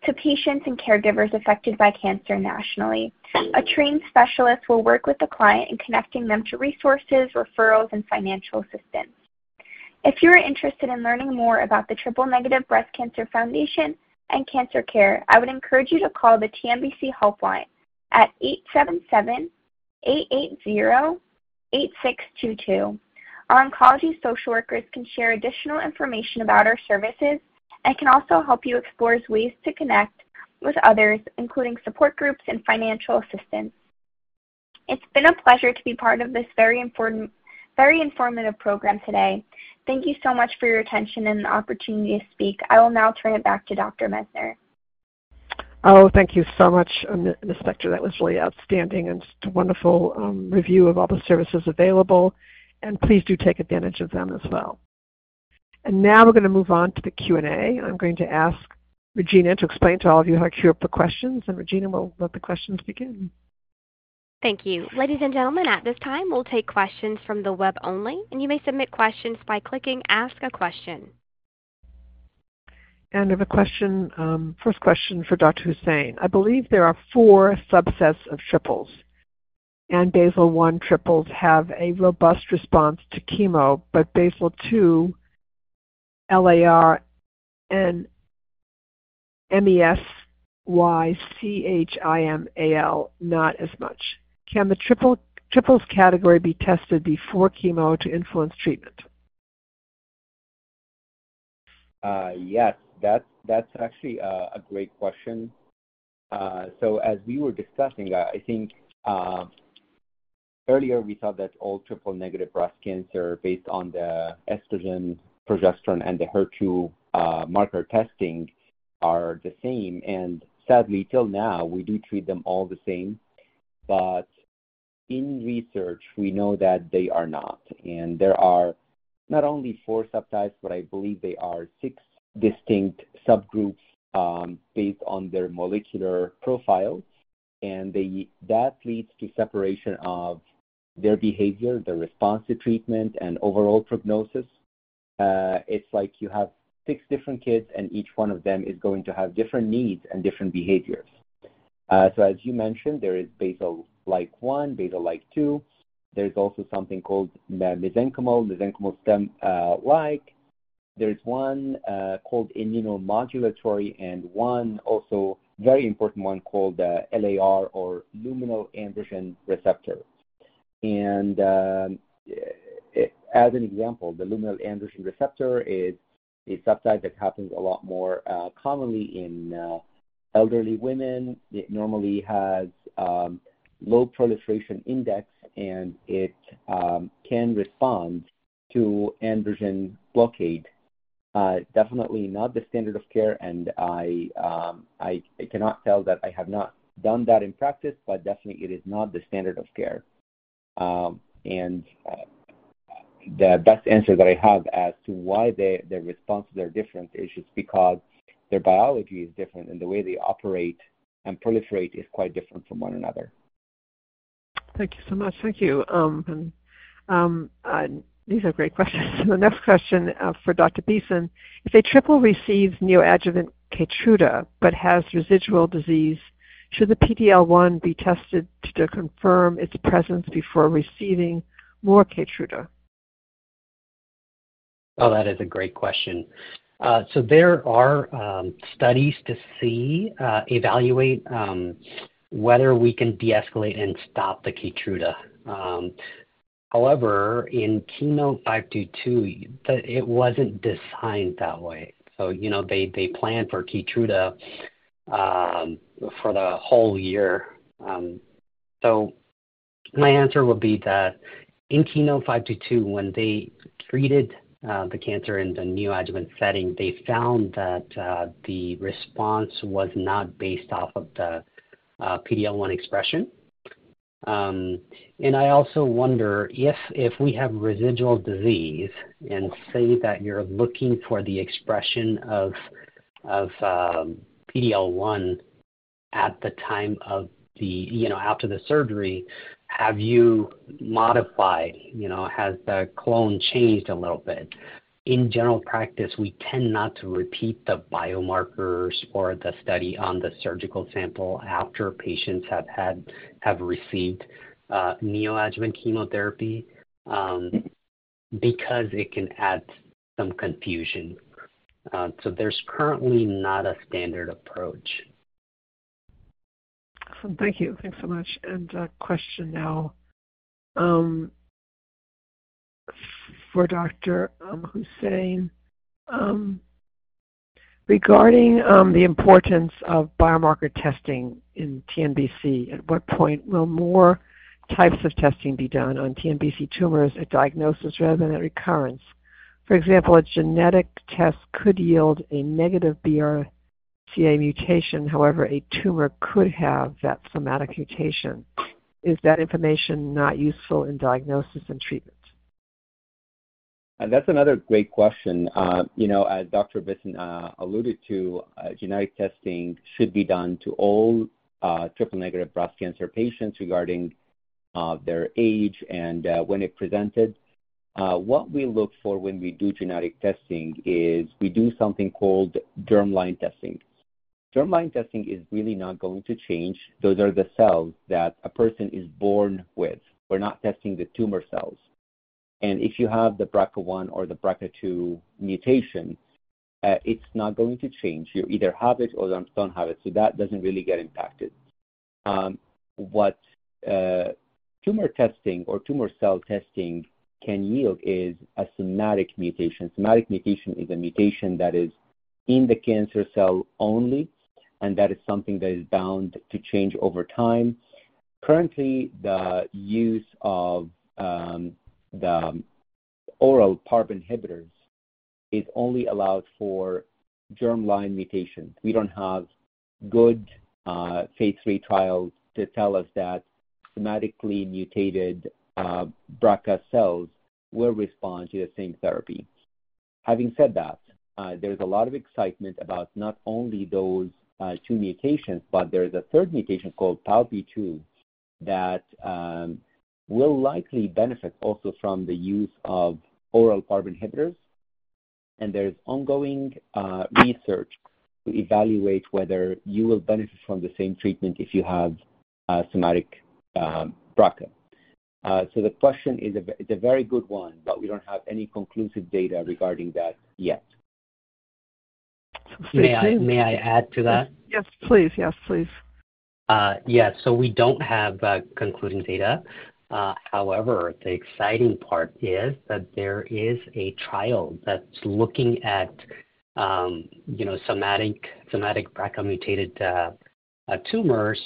to patients and caregivers affected by cancer nationally. A trained specialist will work with the client in connecting them to resources, referrals, and financial assistance. If you are interested in learning more about the Triple Negative Breast Cancer Foundation and Cancer Care, I would encourage you to call the TNBC helpline at 877-880-8622. Our oncology social workers can share additional information about our services and can also help you explore ways to connect with others, including support groups and financial assistance. It's been a pleasure to be part of this very important, very informative program today. Thank you so much for your attention and the opportunity to speak. I will now turn it back to Dr. Messner. Oh, thank you so much, uh, Ms. Spector. That was really outstanding and just a wonderful um, review of all the services available. And please do take advantage of them as well. And now we're going to move on to the Q&A. I'm going to ask Regina to explain to all of you how to queue up for questions, and Regina will let the questions begin. Thank you. Ladies and gentlemen, at this time, we'll take questions from the web only, and you may submit questions by clicking Ask a Question. And I have a question, um, first question for Dr. Hussein. I believe there are four subsets of triples, and basal 1 triples have a robust response to chemo, but basal 2 LAR and mesenchymal not as much. can the triple, triples category be tested before chemo to influence treatment? Uh, yes, that's that's actually a, great question. Uh, so as we were discussing, I think uh, earlier we thought that all triple negative breast cancer based on the estrogen, progesterone, and the HER2 uh, marker testing are the same. And sadly, till now, we do treat them all the same. But in research, we know that they are not. And there are not only four subtypes, but I believe they are six distinct subgroups um, based on their molecular profile. And that leads to separation of their behavior, their response to treatment, and overall prognosis. Uh, it's like you have six different kids, and each one of them is going to have different needs and different behaviors. Uh, so as you mentioned, there is basal like 1, basal like 2. There's also something called mesenchymal, mesenchymal stem uh, like. There's one uh, called immunomodulatory and one also very important one called uh, LAR or luminal androgen receptor. And um, as an example, the luminal androgen receptor is a subtype that happens a lot more uh, commonly in elderly women. It normally has um, low proliferation index and it um, can respond to androgen blockade. Uh, definitely not the standard of care, and I, um, I, I cannot tell that I have not done that in practice, but definitely it is not the standard of care. Um, and uh, the best answer that I have as to why their responses are different is just because their biology is different and the way they operate and proliferate is quite different from one another. Thank you so much. Thank you. Um, and, these are great questions. the next question uh, for Dr. Beeson. If a triple receives neoadjuvant Keytruda but has residual disease, should the PD-L1 be tested to confirm its presence before receiving more Keytruda? Oh, that is a great question. Uh, so there are um, studies to see, uh, evaluate um, whether we can de-escalate and stop the Keytruda. Um, however, in KEYNOTE-522, it wasn't designed that way. So, you know, they, they planned for Keytruda um, for the whole year. Um, so my answer would be that in KEYNOTE-522, when they treated uh, the cancer in the neoadjuvant setting, they found that uh, the response was not based off of the uh, PD-L1 expression. Um, and I also wonder if if we have residual disease and say that you're looking for the expression of of um, PD-L1 at the time of the you know after the surgery, have you modified? You know, has the clone changed a little bit? In general practice, we tend not to repeat the biomarkers or the study on the surgical sample after patients have had have received uh, neoadjuvant chemotherapy um, because it can add some confusion. Uh, so there's currently not a standard approach. Awesome. Thank you. Thanks so much. And a question now um, for Dr. Um, Hussein. Regarding um, the importance of biomarker testing in TNBC, at what point will more types of testing be done on TNBC tumors at diagnosis rather than at recurrence? For example, a genetic test could yield a negative BRCA mutation. However, a tumor could have that somatic mutation. Is that information not useful in diagnosis and treatment? Uh, that's another great question. Uh, you know, as Dr. Beeson uh, alluded to, genetic testing should be done to all triple-negative breast cancer patients regarding their age and when it presented. what we look for when we do genetic testing is we do something called germline testing. Germline testing is really not going to change. Those are the cells that a person is born with. We're not testing the tumor cells. And if you have the BRCA1 or the BRCA2 mutation, uh, it's not going to change. You either have it or don't have it, so that doesn't really get impacted. Um, what uh, tumor testing or tumor cell testing can yield is a somatic mutation. Somatic mutation is a mutation that is in the cancer cell only, and that is something that is bound to change over time. Currently, the use of um, the oral PARP inhibitors is only allowed for germline mutations. We don't have good uh, phase three trials to tell us that somatically mutated uh, BRCA cells will respond to the same therapy. Having said that, uh, there's a lot of excitement about not only those two mutations, but there's a third mutation called PALB2 that um, will likely benefit also from the use of oral PARP inhibitors. And there's ongoing uh, research to evaluate whether you will benefit from the same treatment if you have somatic um, BRCA. Uh, so the question is a very good one, but we don't have any conclusive data regarding that yet. May I may I add to that? Yes, please. Yes, please. Uh, yes. So we don't have uh, concluding data. However, the exciting part is that there is a trial that's looking at um, somatic BRCA-mutated tumors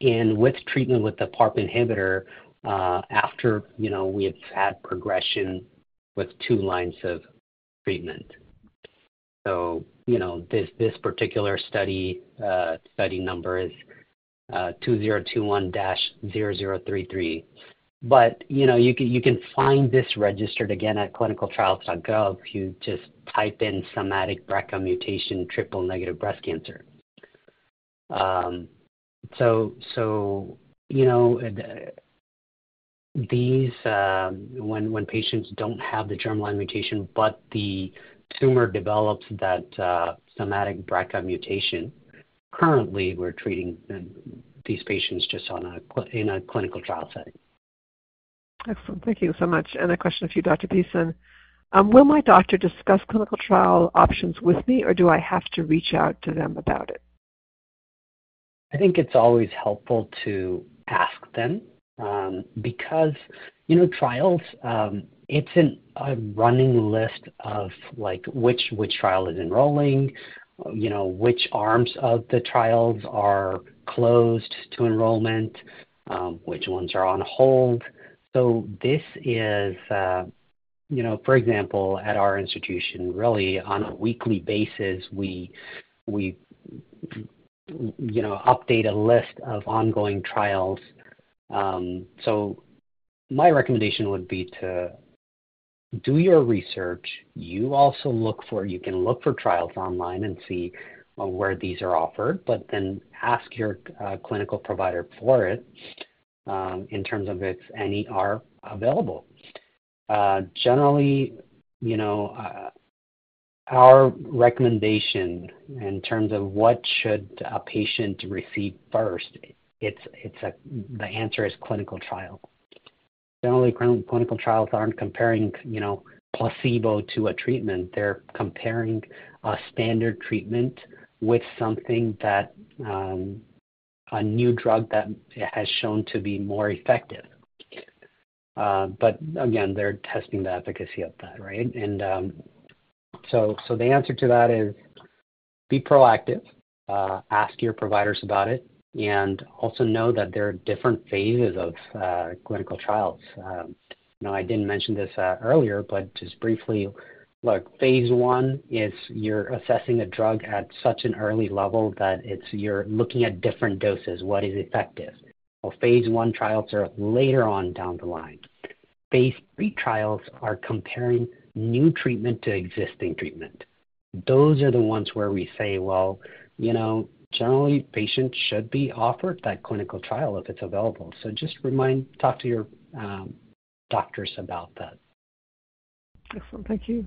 and with treatment with the PARP inhibitor uh, after you know we have had progression with two lines of treatment. So you know this this particular study uh, study number is 2021-0033. Uh, but you know, you can you can find this registered again at clinicaltrials.gov. You just type in somatic BRCA mutation triple-negative breast cancer. Um, so, so you know, these um, when when patients don't have the germline mutation, but the tumor develops that uh, somatic BRCA mutation. Currently, we're treating these patients just on a in a clinical trial setting. Excellent. Thank you so much. And a question for you, Dr. Beeson. Um, will my doctor discuss clinical trial options with me, or do I have to reach out to them about it? I think it's always helpful to ask them um, because you know trials um, it's a running list of like which which trial is enrolling you know which arms of the trials are closed to enrollment um, which ones are on hold so this is uh, you know for example at our institution really on a weekly basis we we you know, update a list of ongoing trials. Um, so my recommendation would be to do your research. You also look for, you can look for trials online and see uh, where these are offered, but then ask your uh, clinical provider for it um, in terms of if any are available. Uh, generally, you know, uh, our recommendation in terms of what should a patient receive first, it's a the answer is clinical trial. Generally, clinical trials aren't comparing, you know, placebo to a treatment. They're comparing a standard treatment with something that um, a new drug that has shown to be more effective. Uh, but again, they're testing the efficacy of that, right? And um, so, so the answer to that is be proactive, uh, ask your providers about it, and also know that there are different phases of uh, clinical trials. Um, know, I didn't mention this uh, earlier, but just briefly, look, phase one is you're assessing a drug at such an early level that it's you're looking at different doses, what is effective. Well, phase one trials are later on down the line. Phase three trials are comparing new treatment to existing treatment. Those are the ones where we say, well, you know, generally patients should be offered that clinical trial if it's available. So just remind, talk to your um, doctors about that. Excellent, thank you.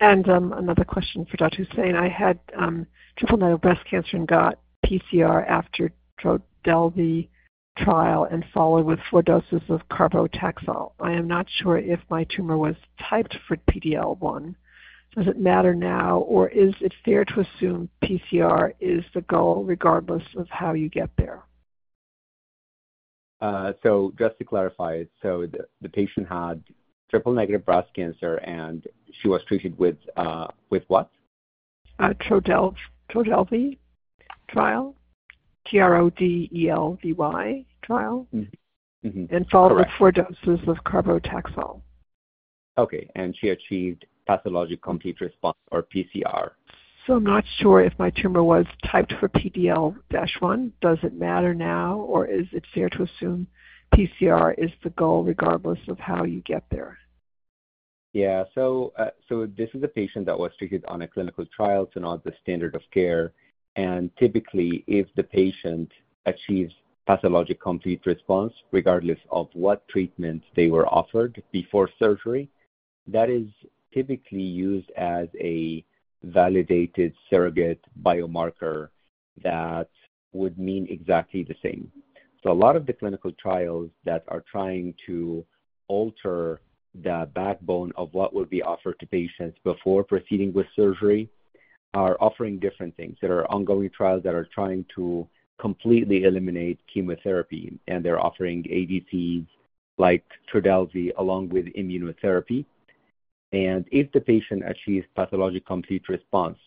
And um, another question for Dr. Hussein. I had um, triple negative breast cancer and got PCR after Trodelvy trial and followed with four doses of carbotaxol. I am not sure if my tumor was typed for PD-L1. Does it matter now, or is it fair to assume PCR is the goal regardless of how you get there? Uh, so just to clarify, so the patient had triple-negative breast cancer, and she was treated with uh, what? Uh, Trodelvy trial, T-R-O-D-E-L-V-Y trial, mm-hmm. Mm-hmm. and followed with four doses of carboplatin. Okay. And she achieved pathologic complete response, or PCR. So I'm not sure if my tumor was typed for PD-L1. Does it matter now, or is it fair to assume PCR is the goal regardless of how you get there? Yeah. Uh, so this is a patient that was treated on a clinical trial, so not the standard of care. And typically, if the patient achieves pathologic complete response, regardless of what treatment they were offered before surgery, that is typically used as a validated surrogate biomarker that would mean exactly the same. So a lot of the clinical trials that are trying to alter the backbone of what will be offered to patients before proceeding with surgery are offering different things. There are ongoing trials that are trying to completely eliminate chemotherapy, and they're offering ADCs like Trodelvy along with immunotherapy. And if the patient achieves pathologic complete response,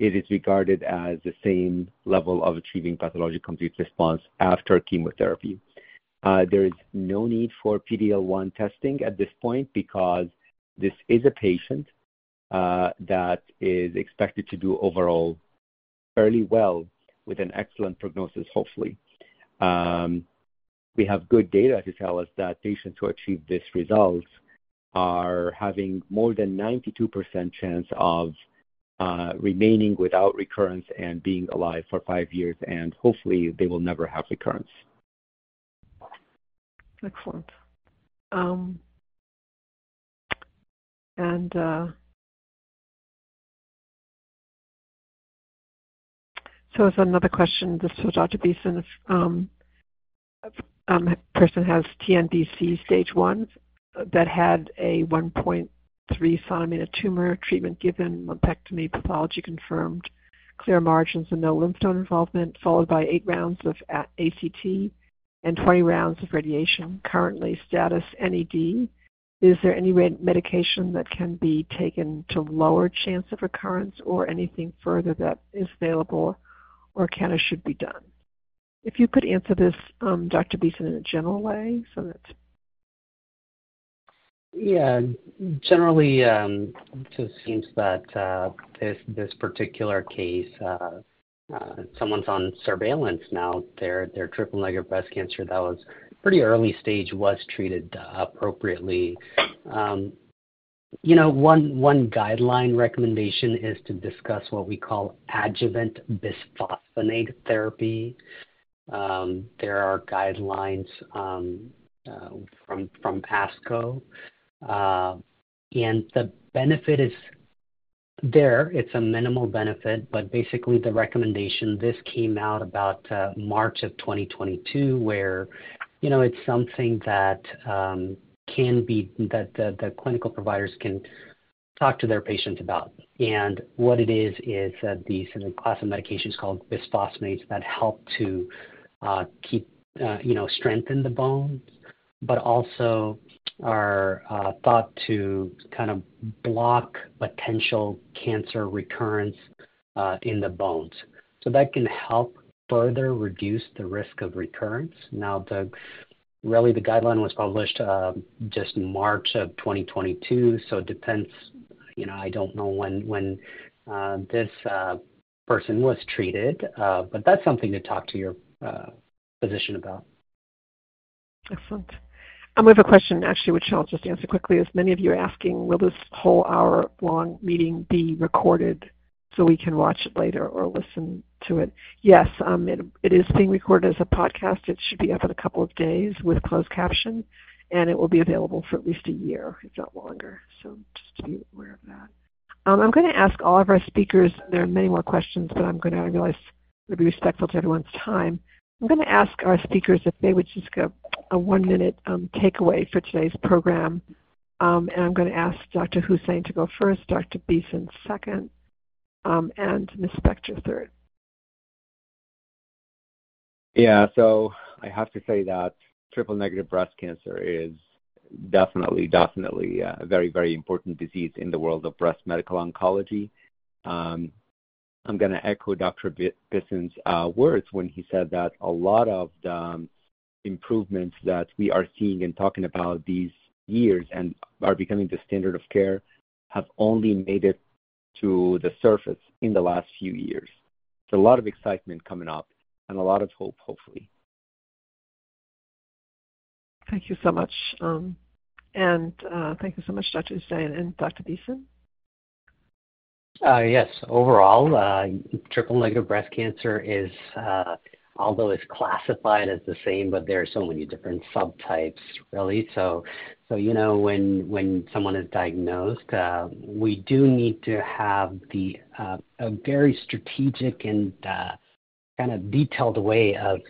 it is regarded as the same level of achieving pathologic complete response after chemotherapy. Uh, there is no need for PD-L1 testing at this point because this is a patient uh, that is expected to do overall fairly well with an excellent prognosis, hopefully. Um, we have good data to tell us that patients who achieve this results are having more than 92% chance of uh, remaining without recurrence and being alive for five years, and hopefully, they will never have recurrence. Excellent. Um, and uh, so as another question, this is Dr. Beeson. A um, um, person has TNBC stage one that had a 1.3 cm tumor treatment given, lumpectomy, pathology confirmed, clear margins, and no lymph node involvement, followed by eight rounds of ACT and 20 rounds of radiation. Currently, status NED. Is there any medication that can be taken to lower chance of recurrence or anything further that is available or can or should be done? If you could answer this, um, Dr. Beeson, in a general way so that. Yeah. Generally, um, it just seems that uh, this particular case, uh, uh, someone's on surveillance now. Their triple-negative breast cancer that was pretty early stage was treated appropriately. Um, you know, one guideline recommendation is to discuss what we call adjuvant bisphosphonate therapy. Um, there are guidelines from ASCO, Um, and the benefit is there. It's a minimal benefit, but basically, the recommendation, this came out about uh, March of 2022, where you know, it's something that um, can be that the clinical providers can talk to their patients about. And what it is, is these class of medications called bisphosphonates that help to uh, keep, uh, you know, strengthen the bones, but also are uh, thought to kind of block potential cancer recurrence uh, in the bones. So that can help further reduce the risk of recurrence. Now, really, the guideline was published um, just March of 2022, so it depends. I don't know when uh, this person was treated, but that's something to talk to your physician about. Excellent. Um, we have a question, actually, which I'll just answer quickly. As many of you are asking, will this whole hour-long meeting be recorded so we can watch it later or listen to it? Yes, um, it is being recorded as a podcast. It should be up in a couple of days with closed caption, and it will be available for at least a year, if not longer. So just to be aware of that. Um, I'm going to ask all of our speakers. There are many more questions, but I'm going to I realize be respectful to everyone's time. I'm going to ask our speakers if they would just give a one-minute um, takeaway for today's program. Um, and I'm going to ask Dr. Hussein to go first, Dr. Beeson second, um, and Ms. Spector third. Yeah. So I have to say that triple negative breast cancer is definitely, definitely uh, a very, very important disease in the world of breast medical oncology. Um, I'm going to echo Dr. Bisson's uh, words when he said that a lot of the um, improvements that we are seeing and talking about these years and are becoming the standard of care have only made it to the surface in the last few years. So a lot of excitement coming up and a lot of hope, hopefully. Thank you so much. Um, and uh, thank you so much, Dr. Hussein and Dr. Beeson. Uh, yes, overall, uh, triple negative breast cancer is, uh, although it's classified as the same, but there are so many different subtypes, really. So, you know, when someone is diagnosed, we do need to have a very strategic and kind of detailed way of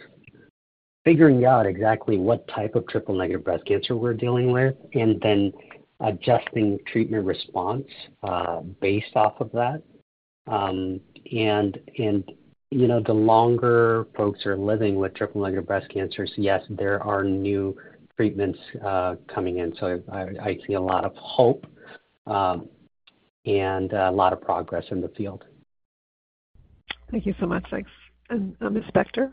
figuring out exactly what type of triple negative breast cancer we're dealing with, and then adjusting treatment response uh, based off of that. Um, and you know, the longer folks are living with triple negative breast cancers, yes, there are new treatments uh, coming in. So I, see a lot of hope um, and a lot of progress in the field. Thank you so much. Thanks. And Ms. Spector?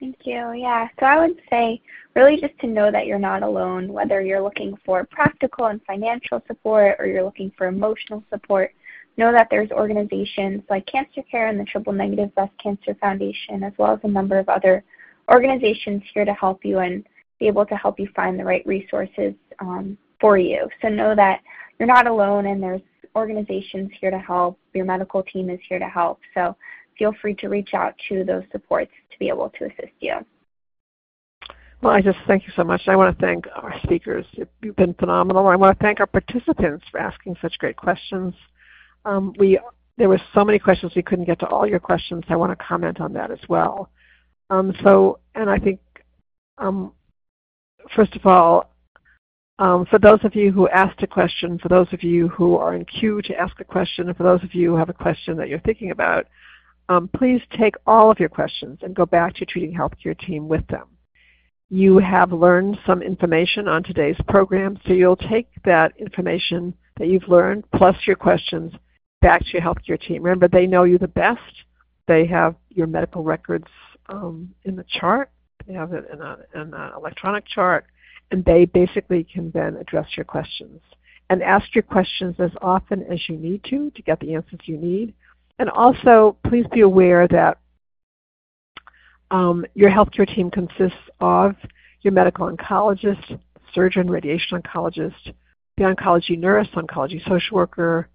Thank you. Yeah, so I would say really just to know that you're not alone, whether you're looking for practical and financial support or you're looking for emotional support. Know that there's organizations like Cancer Care and the Triple Negative Breast Cancer Foundation, as well as a number of other organizations here to help you and be able to help you find the right resources um, for you. So know that you're not alone and there's organizations here to help. Your medical team is here to help. So feel free to reach out to those supports to be able to assist you. Well, I just thank you so much. I want to thank our speakers. You've been phenomenal. I want to thank our participants for asking such great questions. Um, we there were so many questions we couldn't get to all your questions. I want to comment on that as well. Um, so, and I think, um, first of all, um, for those of you who asked a question, for those of you who are in queue to ask a question, and for those of you who have a question that you're thinking about, um, please take all of your questions and go back to your treating healthcare team with them. You have learned some information on today's program, so you'll take that information that you've learned plus your questions back to your healthcare team. Remember, they know you the best. They have your medical records um, in the chart. They have it in, an electronic chart, and they basically can then address your questions. And ask your questions as often as you need to to get the answers you need. And also, please be aware that um, your healthcare team consists of your medical oncologist, surgeon, radiation oncologist, the oncology nurse, oncology social worker,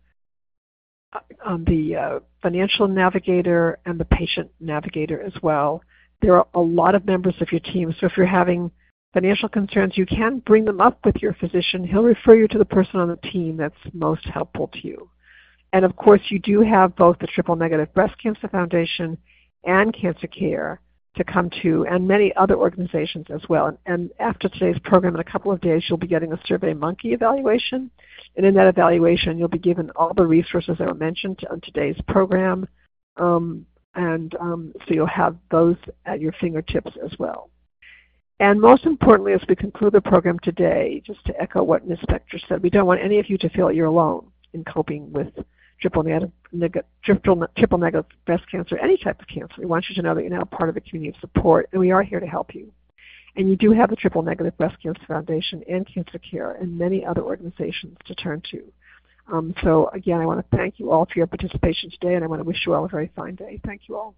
uh, um, the uh, financial navigator, and the patient navigator as well. There are a lot of members of your team, so if you're having financial concerns, you can bring them up with your physician. He'll refer you to the person on the team that's most helpful to you. And of course, you do have both the Triple Negative Breast Cancer Foundation and Cancer Care to come to, and many other organizations as well. And, and after today's program, in a couple of days, you'll be getting a Survey Monkey evaluation. And in that evaluation, you'll be given all the resources that were mentioned on today's program. Um, and um, so you'll have those at your fingertips as well. And most importantly, as we conclude the program today, just to echo what Ms. Spector said, we don't want any of you to feel you're alone in coping with triple negative, triple, triple negative breast cancer, any type of cancer. We want you to know that you're now part of a community of support, and we are here to help you. And you do have the Triple Negative Breast Cancer Foundation and Cancer Care and many other organizations to turn to. Um, so again, I want to thank you all for your participation today, and I want to wish you all a very fine day. Thank you all.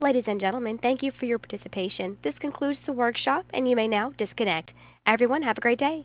Ladies and gentlemen, thank you for your participation. This concludes the workshop, and you may now disconnect. Everyone, have a great day.